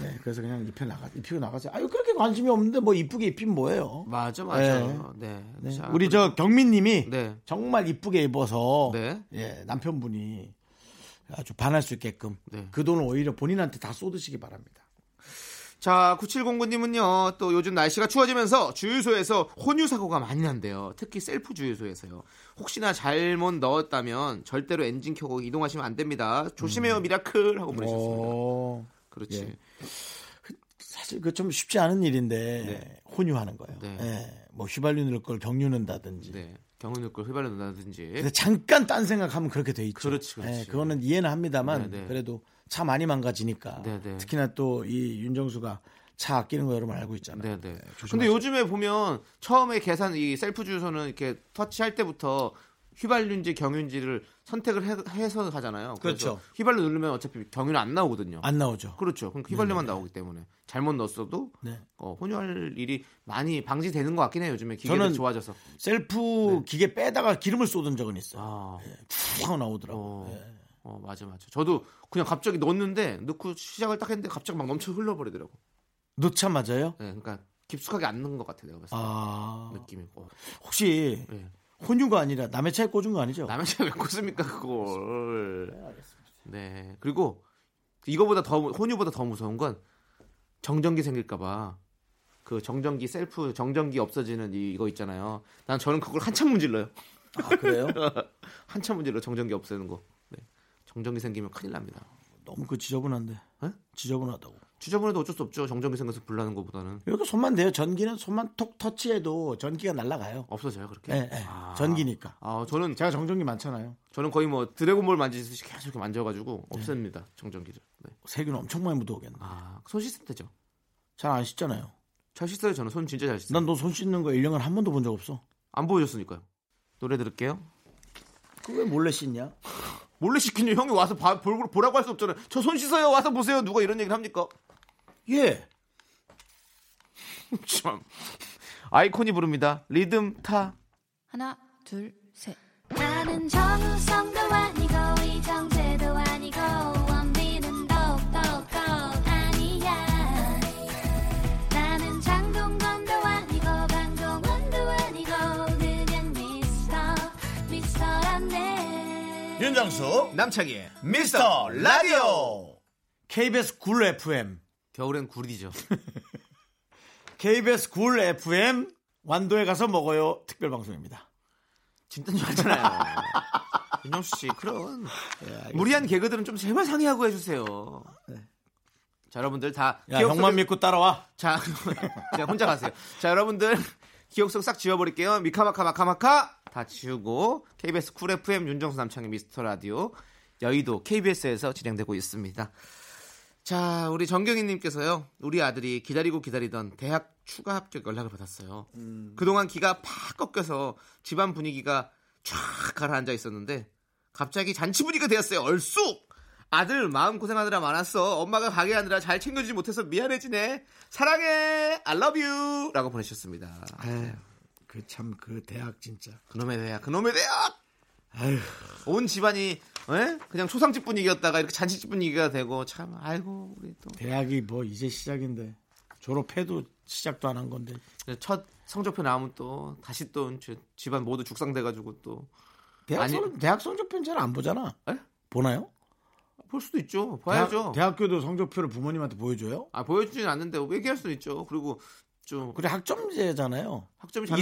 네, 그래서 그냥 입혀 나가, 입히고 나가세요. 아유 그렇게 관심이 없는데 뭐 이쁘게 입히면 뭐예요? 맞아, 맞아. 네. 네. 자, 우리 저 경민님이 네. 정말 이쁘게 입어서 네. 예, 남편분이 아주 반할 수 있게끔 네. 그 돈을 오히려 본인한테 다 쏟으시기 바랍니다. 자, 9709님은요, 또 요즘 날씨가 추워지면서 주유소에서 혼유 사고가 많이 난대요. 특히 셀프 주유소에서요. 혹시나 잘못 넣었다면 절대로 엔진 켜고 이동하시면 안 됩니다. 조심해요, 미라클! 하고 보내셨습니다. 어, 그렇지. 예. 사실 그 좀 쉽지 않은 일인데 네. 혼유하는 거예요. 네. 예, 뭐 휘발유 넣을 걸 경유 넣는다든지. 네. 경유 넣을 걸 휘발유 넣는다든지. 근데 잠깐 딴 생각하면 그렇게 돼 있죠. 그렇지, 그렇지. 예, 그거는 이해는 합니다만 네, 네. 그래도 차 많이 망가지니까. 네, 네. 특히나 또 이 윤정수가 차 아끼는 거 여러분 알고 있잖아요. 네, 네. 네, 조심하세요. 근데 요즘에 보면 처음에 계산 이 셀프 주유소는 이렇게 터치할 때부터 휘발유인지 경유인지를 선택을 해, 하잖아요. 그래서 그렇죠. 휘발유 누르면 어차피 경유는 안 나오거든요. 안 나오죠. 그렇죠. 그럼 휘발유만 나오기 때문에 잘못 넣었어도 네. 어, 혼유할 일이 많이 방지되는 것 같긴 해요. 요즘에 저는 좋아져서. 셀프 기계 빼다가 기름을 쏟은 적은 있어요. 아, 푹 하고 나오더라고. 어, 예. 어, 맞아, 맞아. 저도 그냥 갑자기 넣었는데 넣고 시작을 딱 했는데 갑자기 막 넘쳐 흘러버리더라고. 넣자 맞아요? 네, 그러니까 깊숙하게 안 넣은 것 같아 내가 봤을 때 아 느낌이. 어, 혹시 네. 혼유가 아니라 남의 차에 꽂은 거 아니죠? 남의 차에 왜 꽂습니까 그걸? 네. 그리고 이거보다 더 혼유보다 더 무서운 건 정전기 생길까봐 그 정전기 셀프 정전기 없어지는 이- 이거 있잖아요. 난 저는 그걸 한참 문질러요. 아 그래요? 한참 문질러 정전기 없애는 거. 네. 정전기 생기면 큰일 납니다. 너무 그 지저분한데. 에? 지저분하다고. 주저분해도 어쩔 수 없죠. 정전기 생겨서 불나는 것보다는 여기 손만 대요. 전기는 손만 톡 터치해도 전기가 날아가요. 없어져요 그렇게. 예, 예. 아. 전기니까. 아 저는 제가 정전기 많잖아요. 저는 거의 뭐 드래곤볼 만지듯이 계속 이렇게 만져가지고 없앱니다 정전기를. 네. 세균 엄청 많이 묻어오겠네. 아, 손 씻을 때죠. 잘 안 씻잖아요. 잘 씻어요. 저는 손 진짜 잘 씻어요. 난 너 손 씻는 거 1년간 한 번도 본 적 없어. 안 보여줬으니까요. 노래 들을게요. 그왜 몰래 씻냐? 몰래 시키는 형이 와서 봐- 볼- 보라고 할 수 없잖아요. 저 손 씻어요. 와서 보세요. 누가 이런 얘기를 합니까? 예. 참. 아이콘이 부릅니다. 리듬 타. 하나, 둘, 셋. 나는 정우성도 아니고 이정재 윤정수 남창희의 미스터 라디오 KBS 굴 FM 겨울엔 굴이죠. KBS 굴 FM 완도에 가서 먹어요 특별 방송입니다. 진짜인 줄 알잖아요. 윤정수 씨, 그런 무리한 개그들은 좀 제발 상의하고 해주세요. 자, 여러분들 다 야 기억 형만 속에- 믿고 따라와. 자, 혼자 가세요. 자, 여러분들 기억 속 싹 지워버릴게요. 미카마카 마카마카 다 지우고 KBS Cool FM 윤정수 남창희의 미스터 라디오 여의도 KBS에서 진행되고 있습니다. 자, 우리 정경희님께서요. 우리 아들이 기다리고 기다리던 대학 추가 합격 연락을 받았어요. 그동안 기가 팍 꺾여서 집안 분위기가 쫙 가라앉아 있었는데 갑자기 잔치 분위기가 되었어요. 얼쑥! 아들 마음 고생하느라 많았어. 엄마가 가게 하느라 잘 챙겨주지 못해서 미안해지네. 사랑해. I love you. 라고 보내셨습니다. 그참그 대학 진짜. 그놈의 대학, 그놈의 대학! 아휴. 온 집안이 에? 그냥 초상집 분위기였다가 이렇게 잔치집 분위기가 되고 참 아이고 우리 또 대학이 뭐 이제 시작인데 졸업해도 시작도 안 한 건데. 첫 성적표 나오면 또 다시 또 저- 집안 모두 죽상돼가지고 또볼 대학 아니- 성 대학 성적표는 잘 안 보잖아. 에? 보나요? 수도 있죠 봐야죠 대학, 교도 성적표를 부모님한테 보여줘요? 아 보여주진 않는데 얘기할 수도 있죠 그리고 좀 그래 학점제잖아요. 학점이 잘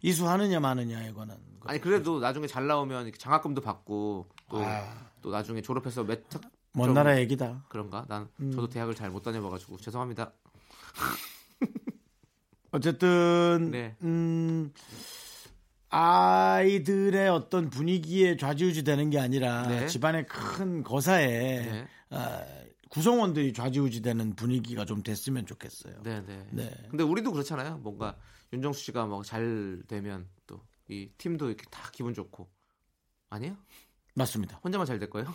이수 하느냐 마느냐 이거는. 아니 그래도 나중에 잘 나오면 장학금도 받고 또또 아. 나중에 졸업해서 몇특 먼 좀- 나라 얘기다. 그런가 난 음. 저도 대학을 잘 못 다녀봐가지고 죄송합니다 어쨌든 네. 음, 아이들의 어떤 분위기에 좌지우지 되는 게 아니라 네. 집안의 큰 거사에 네. 아, 구성원들이 좌지우지 되는 분위기가 좀 됐으면 좋겠어요. 네네 네. 근데 우리도 그렇잖아요 뭔가 윤정수 씨가 뭐 잘 되면 또 이 팀도 이렇게 다 기분 좋고 아니에요 맞습니다. 혼자만 잘 될 거예요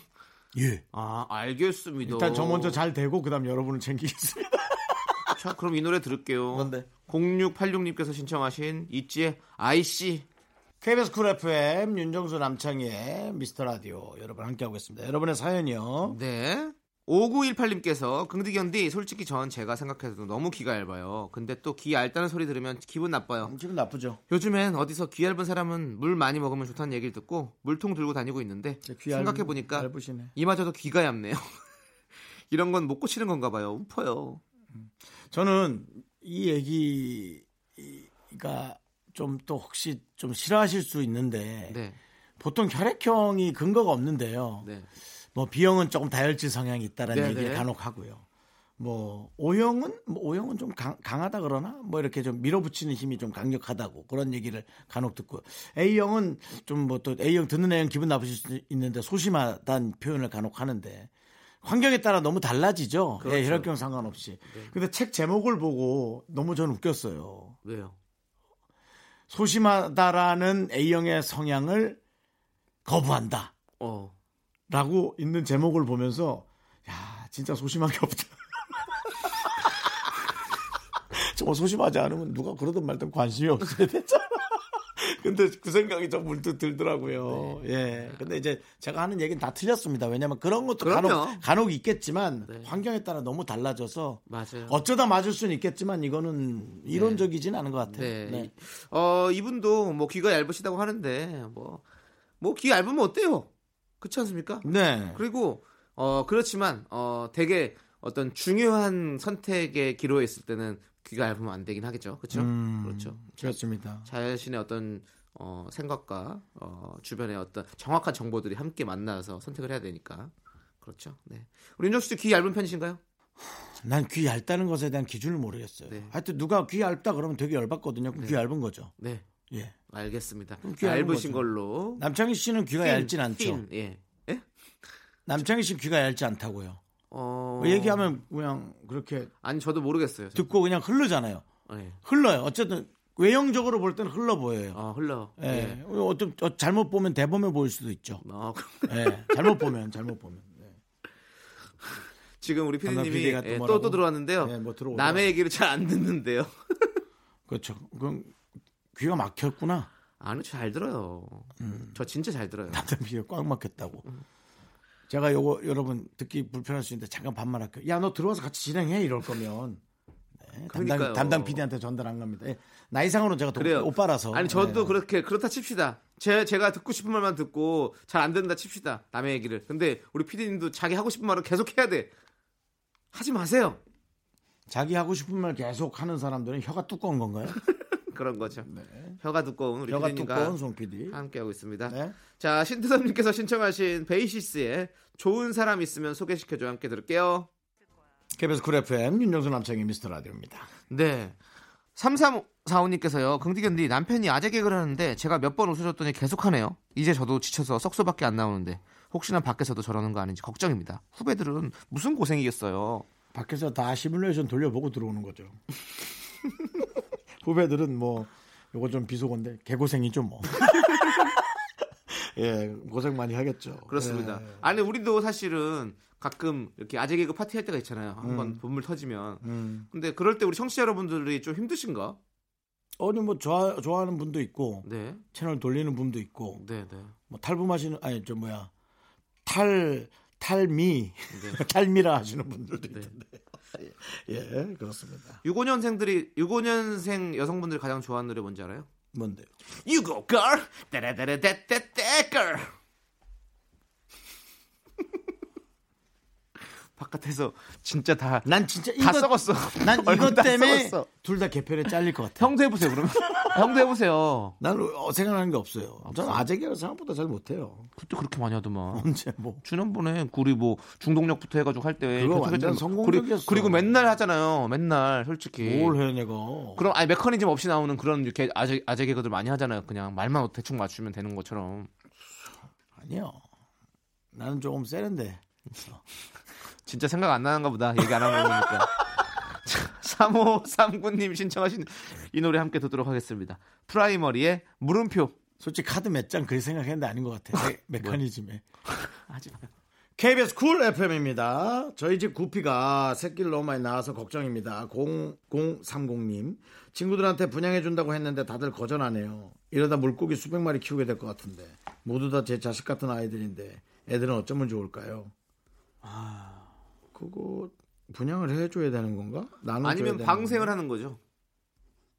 예. 아 알겠습니다 일단 저 먼저 잘 되고 그다음 여러분을 챙기겠습니다. 자, 그럼 이 노래 들을게요. 뭔데? 0686님께서 신청하신 이지의 아이씨. KBS Cool FM 윤정수 남창희의 미스터 라디오 여러분 함께하고 있습니다. 여러분의 사연이요. 네. 5918님께서 긍디견디 솔직히 전 제가 생각해도 너무 귀가 얇아요. 근데 또 귀 얇다는 소리 들으면 기분 나빠요. 기분 나쁘죠? 요즘엔 어디서 귀 얇은 사람은 물 많이 먹으면 좋다는 얘기를 듣고 물통 들고 다니고 있는데 생각해 보니까. 이마저도 귀가 얇네요. 이런 건 못 고치는 건가 봐요. 우퍼요. 저는 이 얘기가 좀 또 혹시 좀 싫어하실 수 있는데 네. 보통 혈액형이 근거가 없는데요. 네. 뭐 B형은 조금 다혈질 성향이 있다라는 네, 얘기를 네. 간혹 하고요. 뭐 O형은 뭐 O형은 좀 강, 강하다 그러나 뭐 이렇게 좀 밀어붙이는 힘이 좀 강력하다고 그런 얘기를 간혹 듣고 A형은 좀 뭐 또 A형 듣는 애형 기분 나쁘실 수 있는데 소심하다는 표현을 간혹 하는데 환경에 따라 너무 달라지죠. 그렇죠. 예, 혈액형 상관없이. 근데 책 제목을 보고 너무 저는 웃겼어요. 왜요? 소심하다라는 A형의 성향을 거부한다. 어. 라고 있는 제목을 보면서 야 진짜 소심한 게 없다. 정말 소심하지 않으면 누가 그러든 말든 관심이 없어야 되잖아. 근데 그 생각이 좀 문득 들더라고요. 네. 예. 근데 이제 제가 하는 얘기는 다 틀렸습니다. 왜냐면 그런 것도 그럼요. 간혹, 간혹 있겠지만 네. 환경에 따라 너무 달라져서 맞아요. 어쩌다 맞을 수는 있겠지만 이거는 이론적이진 않은 것 같아요. 네. 네. 어, 이분도 뭐 귀가 얇으시다고 하는데 뭐 뭐 귀 얇으면 어때요? 그렇지 않습니까? 네. 그리고 어 그렇지만 어 되게 어떤 중요한 선택의 기로에 있을 때는 귀가 얇으면 안 되긴 하겠죠. 그렇죠? 음, 그렇죠. 그렇습니다. 자신의 어떤 어 생각과 어 주변의 어떤 정확한 정보들이 함께 만나서 선택을 해야 되니까. 그렇죠. 네. 우리 윤정수 씨귀 얇은 편이신가요? 난 귀 얇다는 것에 대한 기준을 모르겠어요. 네. 하여튼 누가 귀 얇다 그러면 되게 열받거든요. 그럼 귀 얇은 거죠. 네. 예. 알겠습니다. 얇으신 거죠. 걸로. 남창희 씨는 귀가 핀, 얇진 않죠. 핀, 예. 예? 남창희 씨 귀가 얇지 않다고요. 어... 얘기하면 그냥 그렇게 아니 저도 모르겠어요. 저- 듣고 그냥 흐르잖아요. 예. 흘러요. 어쨌든 외형적으로 볼 때는 흘러 보여요. 아, 흘러. 예. 어떤 어, 잘못 보면 대범해 보일 수도 있죠. 아, 예. 잘못 보면 잘못 보면. 네. 지금 우리 피디님이 PD가 또 예, 또, 들어왔는데요. 네, 뭐. 남의 얘기를 잘 안 듣는데요. 그렇죠. 그럼 귀가 막혔구나. 아니, 잘 들어요. 음. 저 진짜 잘 들어요. 담당 PD가 꽉 막혔다고. 제가 요거 여러분 듣기 불편할 수 있는데 잠깐 반말할게요. 야 너 들어와서 같이 진행해 이럴 거면 네. 담당 담당 PD한테 전달 안 갑니다. 예, 나이상으로는 제가 도-. 오빠라서. 아니 저도 네. 그렇게 그렇다 칩시다. 제 제가 듣고 싶은 말만 듣고 잘 안 된다 칩시다. 남의 얘기를. 근데 우리 피디님도 자기 하고 싶은 말을 계속 해야 돼. 하지 마세요. 자기 하고 싶은 말 계속 하는 사람들은 혀가 두꺼운 건가요? 그런 거죠. 혀가 두꺼운 우리 네. 혀가 두꺼운 송 PD. 함께 하고 있습니다. 네. 자 신태섭님께서 신청하신 베이시스의 좋은 사람 있으면 소개시켜줘 함께 들을게요. KBS Cool FM 윤정수 남창희 미스터 라디오입니다. 네. 3345님께서요. 긍디견디 남편이 아재 개그를 하는데 제가 몇 번 웃어줬더니 계속하네요. 이제 저도 지쳐서 썩소밖에 안 나오는데 혹시나 밖에서도 저러는 거 아닌지 걱정입니다. 후배들은 무슨 고생이겠어요. 밖에서 다 시뮬레이션 돌려보고 들어오는 거죠. 후배들은 뭐 요거 좀 비속어인데 개고생이죠 뭐. 예, 고생 많이 하겠죠. 그렇습니다. 예. 아니 우리도 사실은 가끔 이렇게 아재 개그 파티 할 때가 있잖아요. 한번 음. 본물 터지면. 음. 근데 그럴 때 우리 청취자 여러분들이 좀 힘드신가? 어디 뭐 좋아 좋아하는 분도 있고 네. 채널 돌리는 분도 있고 네, 네. 뭐 탈부마시는 아니 저 뭐야 탈 탈미 네. 탈미라 하시는 분들도 있던데. 예, 그렇습니다. 65년생들이 65년생 여성분들이 가장 좋아하는 노래 뭔지 알아요? 뭔데요? You go girl. 따라따라따따따 girl. 바깥에서 진짜 다 난 진짜 다 이것 썩었어. 난 이것 다 때문에. 둘 다 개편에 잘릴 것 같아. 형도 해보세요 그러면. 형도 해보세요. 나는 어, 생각나는 게 없어요. 저는 아재개를 생각보다 잘 못해요. 그때 그렇게 많이 하더만. 언제 뭐 지난번에 우리 뭐 중동력부터 해가지고 할 때 그거 완전. 성공적이었어. 그리고, 그리 고 맨날 하잖아요. 맨날 솔직히. 뭘 해 내가. 그럼 아니 메커니즘 없이 나오는 그런 이렇게 아재 아재 개그들 많이 하잖아요. 그냥 말만 대충 맞추면 되는 것처럼. 아니요. 나는 조금 세련돼. 진짜 생각 안 나는가 보다. 얘기 안 하고 보니까. 3539님 신청하신 이 노래 함께 듣도록 하겠습니다. 프라이머리의 물음표. 솔직히 카드 몇 장 그리 생각했는데 아닌 것 같아. 메, 메커니즘에. 하지 마요. KBS 쿨 FM입니다. 저희 집 구피가 새끼를 너무 많이 낳아서 걱정입니다. 0030님. 친구들한테 분양해준다고 했는데 다들 거절하네요. 이러다 물고기 수백 마리 키우게 될 것 같은데. 모두 다 제 자식 같은 아이들인데 애들은 어쩌면 좋을까요? 아, 그거 분양을 해줘야 되는 건가? 아니면 방생을? 하는 거죠.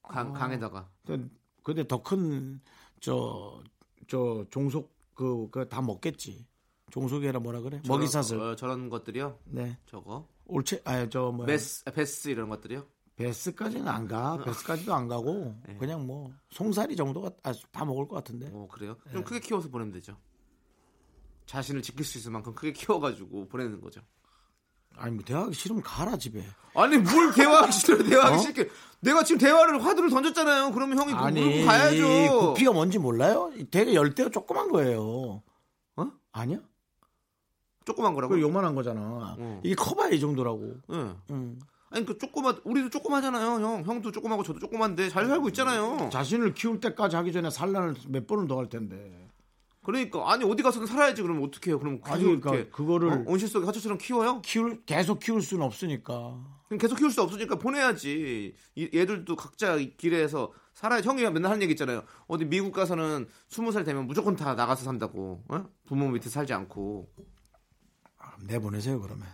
강, 강에다가. 근데- 근데 더 큰 저 저 종속 그그 다 먹겠지. 종속이라 뭐라 그래? 먹이사슬. 저런, 어, 저런 것들이요. 네. 저거. 옳지. 아니 저 뭐야? 베스, 베스 이런 것들이요. 베스까지는 안 가. 베스까지도 안 가고 네. 그냥 뭐 송사리 정도가 아, 다 먹을 것 같은데. 어 그래요? 네. 좀 크게 키워서 보내면 되죠. 자신을 지킬 수 있을 만큼 크게 키워가지고 보내는 거죠. 아니 뭐 대화하기 싫으면 가라 집에. 아니 뭘 대화하기 싫어 대화하기 어? 싫게 내가 지금 대화를 화두를 던졌잖아요. 그러면 형이 그 물고 이 가야죠. 구피가 뭔지 몰라요? 되게 열대어 조그만 거예요. 어? 아니야? 조그만 거라고. 그 요만한 거잖아. 어. 이게 커봐야 이 정도라고. 예. 응. 아니 그 조그만 우리도 조그마잖아요, 형. 형도 조그마고 저도 조그만데 잘 살고 있잖아요. 자신을 키울 때까지 하기 전에 산란을 몇 번은 더할 텐데. 그러니까 아니 어디 가서든 살아야지. 그러면 어떻게 해요? 그럼 아니, 계속 그러니까 이렇게 그거를- 어? 온실 속에 하초처럼 키워요? 키울 계속 키울 수는 없으니까. 그럼 계속 키울 수 없으니까 보내야지. 이- 얘들도 각자 이 길에서 살아야 형이 맨날 하는 얘기 있잖아요. 어디 미국 가서는 스무 살 되면 무조건 다 나가서 산다고. 어? 부모 밑에 살지 않고. 아, 내보내세요 그러면.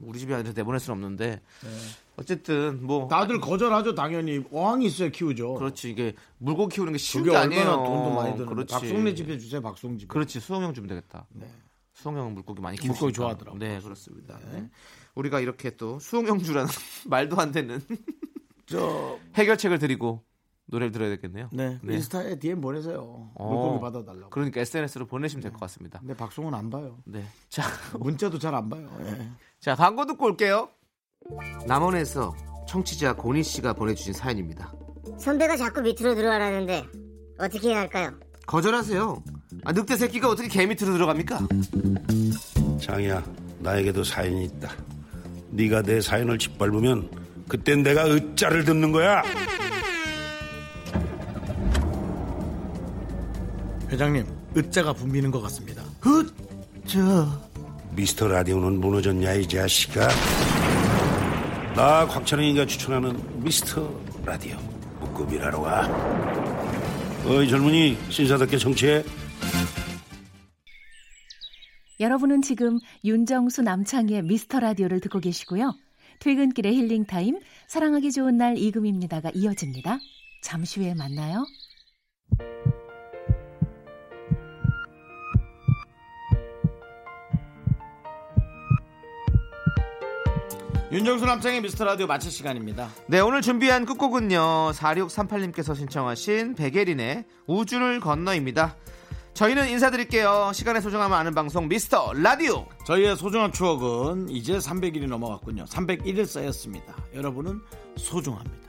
우리 집에 아니라 내보낼 수는 없는데. 어쨌든 뭐 다들 거절하죠 당연히. 어항이 있어야 키우죠. 그렇지 이게 물고 키우는 게 쉬운 게 아니에요. 돈도 많이 드는데. 그렇지. 박송래 집에 주세요 박송 집. 그렇지 수홍형 주면 되겠다. 네. 수홍형은 물고기 많이 키우고 물고기 좋아하더라고. 네 그렇습니다. 네. 우리가 이렇게 또 수홍형 주라는 말도 안 되는 저 해결책을 드리고 노래를 들어야 되겠네요. 네. 네. 인스타에 DM 보내세요. 어. 물고기 받아달라고. 그러니까 SNS로 보내시면 될것 같습니다. 근데 박송은 안 봐요. 네. 자, 문자도 잘 안 봐요. 예. 자 광고 듣고 올게요. 남원에서 청취자 고니 씨가 보내주신 사연입니다. 선배가 자꾸 밑으로 들어와라는데 어떻게 해야 할까요? 거절하세요. 아, 늑대 새끼가 어떻게 개 밑으로 들어갑니까? 장이야, 나에게도 사연이 있다. 네가 내 사연을 짓밟으면 그땐 내가 으짜를 듣는 거야. 회장님, 으짜가 붐비는 것 같습니다. 으짜. 미스터 라디오는 무너졌냐 이 자식아. 나 곽철영이가 추천하는 미스터 라디오 묶음이라러 와 어이 젊은이 신사답게 정치해 여러분은 지금 윤정수 남창희의 미스터 라디오를 듣고 계시고요. 퇴근길의 힐링 타임, 사랑하기 좋은 날 이금입니다가 이어집니다. 잠시 후에 만나요. 윤정수 남창의 미스터 라디오 마칠 시간입니다. 네, 오늘 준비한 끝곡은요. 4638님께서 신청하신 백예린의 우주를 건너입니다. 저희는 인사드릴게요. 시간의 소중함을 아는 방송 미스터 라디오. 저희의 소중한 추억은 이제 300일이 넘어갔군요. 301일 쌓였습니다. 여러분은 소중합니다.